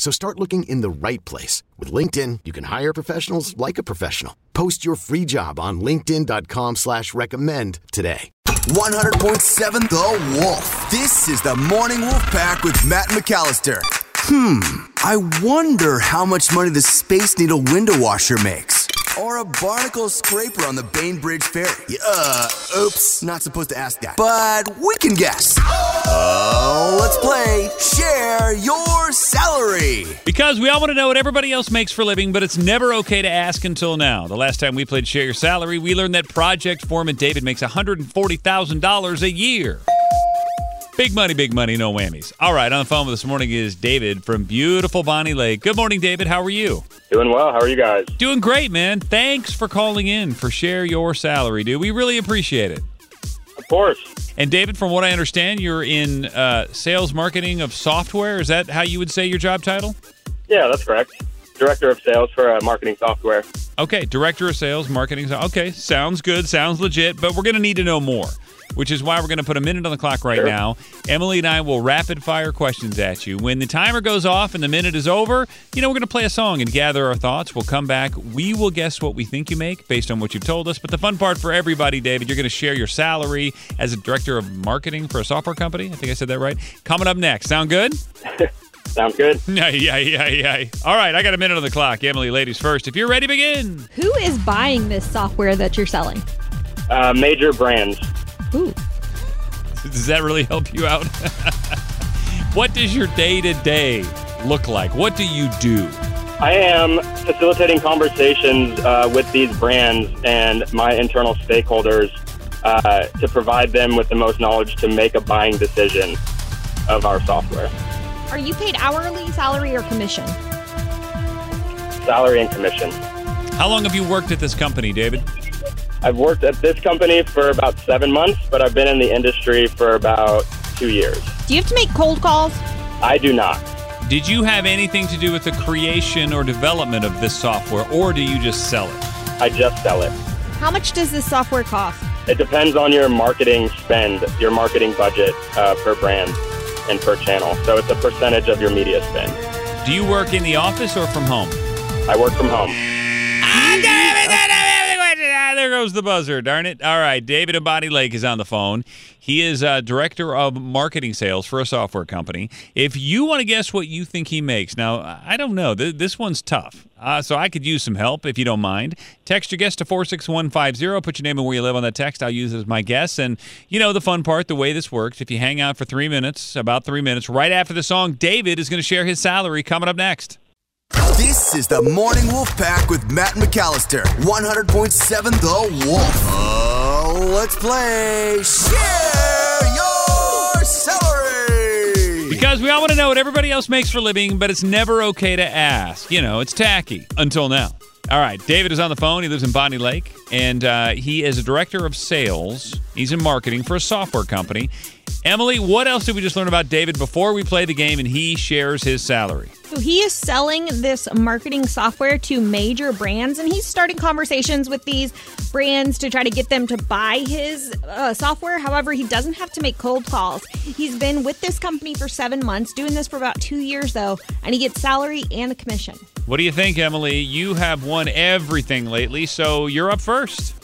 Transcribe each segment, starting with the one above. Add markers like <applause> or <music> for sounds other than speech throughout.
So start looking in the right place. With LinkedIn, you can hire professionals like a professional. Post your free job on linkedin.com slash recommend today. 100.7 The Wolf. This is the Morning Wolf Pack with Matt McAllister. Hmm, I wonder how much money the Space Needle window washer makes. Or a barnacle scraper on the Bainbridge Ferry. Uh, oops, not supposed to ask that. But we can guess. Oh, let's play Share Your Salary. Because we all want to know what everybody else makes for living, but it's never okay to ask until now. The last time we played Share Your Salary, we learned that project foreman David makes $140,000 a year. Big money, big money, no whammies. All right, on the phone with us this morning is David from beautiful Bonney Lake. Good morning, David. How are you? Doing well. How are you guys? Doing great, man. Thanks for calling in for Share Your Salary, dude. We really appreciate it. Of course. And David, from what I understand, you're in uh, sales marketing of software. Is that how you would say your job title? Yeah, that's correct. Director of sales for uh, marketing software. Okay, director of sales, marketing. Okay, sounds good, sounds legit, but we're going to need to know more, which is why we're going to put a minute on the clock right Sure. now. Emily and I will rapid fire questions at you. When the timer goes off and the minute is over, you know, we're going to play a song and gather our thoughts. We'll come back. We will guess what we think you make based on what you've told us. But the fun part for everybody, David, you're going to share your salary as a director of marketing for a software company. I think I said that right. Coming up next. Sound good? <laughs> Sounds good. Yeah, yeah, yeah, yeah. All right, I got a minute on the clock. Emily, ladies first. If you're ready, begin. Who is buying this software that you're selling? Uh, major brands. Ooh. Does that really help you out? <laughs> what does your day to day look like? What do you do? I am facilitating conversations uh, with these brands and my internal stakeholders uh, to provide them with the most knowledge to make a buying decision of our software, Are you paid hourly, salary, or commission? salary and commission. How long have you worked at this company, David? I've worked at this company for about seven months, but I've been in the industry for about two years. Do you have to make cold calls? I do not. Did you have anything to do with the creation or development of this software, or do you just sell it? I just sell it. How much does this software cost? It depends on your marketing spend, your marketing budget uh, per brand and per channel. So it's a percentage of your media spend. Do you work in the office or from home? I work from home. There goes the buzzer. Darn it. All right. David Bonney Lake is on the phone. He is uh, director of marketing sales for a software company. If you want to guess what you think he makes, now, I don't know. Th- this one's tough. Uh, so I could use some help if you don't mind. Text your guess to 46150. Put your name and where you live on that text. I'll use it as my guess. And you know the fun part, the way this works, if you hang out for three minutes, about three minutes, right after the song, David is going to share his salary coming up next. This is the Morning Wolf Pack with Matt McAllister. 100.7 The Wolf. Oh, let's play Share Your Salary. Because we all want to know what everybody else makes for a living, but it's never okay to ask. You know, it's tacky until now. All right, David is on the phone. He lives in Bonney Lake, and uh, he is a director of sales. He's in marketing for a software company. Emily, what else did we just learn about David before we play the game and he shares his salary? So he is selling this marketing software to major brands, and he's starting conversations with these brands to try to get them to buy his uh, software. However, he doesn't have to make cold calls. He's been with this company for seven months, doing this for about two years though, and he gets salary and a commission. What do you think, Emily? You have won everything lately, so you're up first.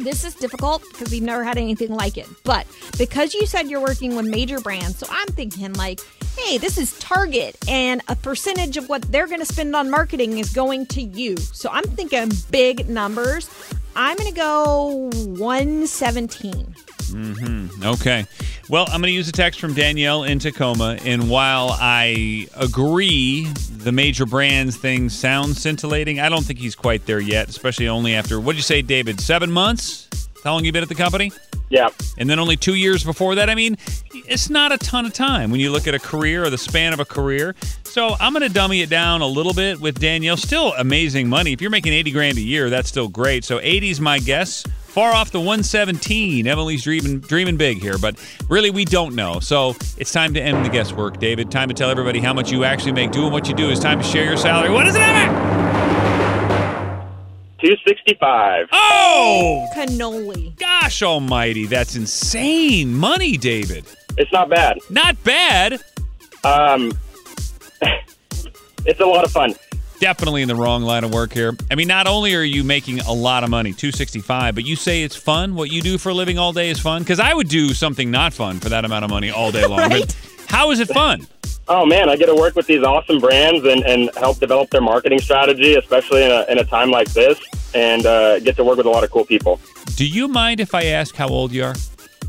This is difficult because we've never had anything like it. But because you said you're working with major brands, so I'm thinking like, hey, this is Target and a percentage of what they're going to spend on marketing is going to you. So I'm thinking big numbers. I'm going to go 117. Hmm. Okay. Well, I'm going to use a text from Danielle in Tacoma. And while I agree the major brands thing sounds scintillating, I don't think he's quite there yet, especially only after, what'd you say, David? Seven months? How long you been at the company? Yeah. And then only two years before that? I mean, it's not a ton of time when you look at a career or the span of a career. So I'm going to dummy it down a little bit with Danielle. Still amazing money. If you're making 80 grand a year, that's still great. So 80 is my guess. Far off the 117. Emily's dreaming, dreaming big here, but really we don't know. So it's time to end the guesswork, David. Time to tell everybody how much you actually make doing what you do. It's time to share your salary. What is it, Emma? 265. Oh, Cannoli. gosh almighty. That's insane money, David. It's not bad. Not bad. Um, <laughs> it's a lot of fun. Definitely in the wrong line of work here. I mean, not only are you making a lot of money, 265, but you say it's fun. What you do for a living all day is fun? Because I would do something not fun for that amount of money all day <laughs> long. Right? But how is it fun? Oh man, I get to work with these awesome brands and, and help develop their marketing strategy, especially in a, in a time like this, and uh, get to work with a lot of cool people. Do you mind if I ask how old you are?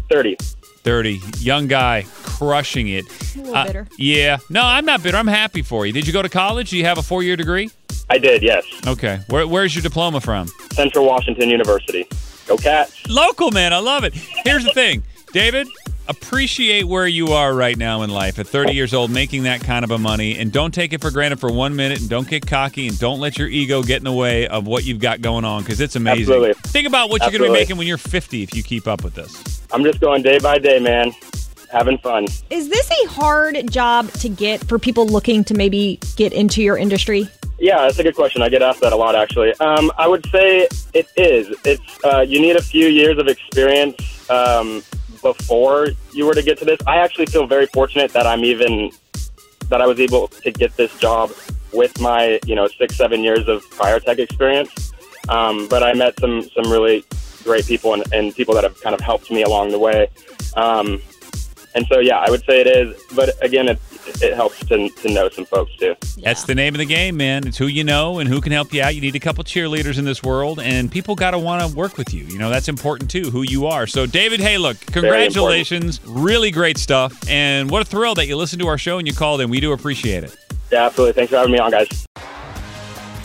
30. 30. Young guy, crushing it. A little Uh, bitter. Yeah. No, I'm not bitter. I'm happy for you. Did you go to college? Do you have a four year degree? I did, yes. Okay. Where, where's your diploma from? Central Washington University. Go Cats. Local, man. I love it. Here's the thing, David. Appreciate where you are right now in life at 30 years old, making that kind of a money, and don't take it for granted for one minute, and don't get cocky, and don't let your ego get in the way of what you've got going on because it's amazing. Absolutely. Think about what you're going to be making when you're 50 if you keep up with this. I'm just going day by day, man. Having fun. Is this a hard job to get for people looking to maybe get into your industry? Yeah, that's a good question. I get asked that a lot, actually. Um, I would say it is. It's uh, you need a few years of experience um, before you were to get to this. I actually feel very fortunate that I'm even that I was able to get this job with my you know six seven years of prior tech experience. Um, but I met some some really great people and, and people that have kind of helped me along the way. Um, and so yeah, I would say it is. But again, it it helps to to know some folks too. That's the name of the game, man. It's who you know and who can help you out. You need a couple cheerleaders in this world, and people got to want to work with you. You know, that's important too, who you are. So, David, hey, look, congratulations. Really great stuff. And what a thrill that you listened to our show and you called in. We do appreciate it. Yeah, absolutely. Thanks for having me on, guys.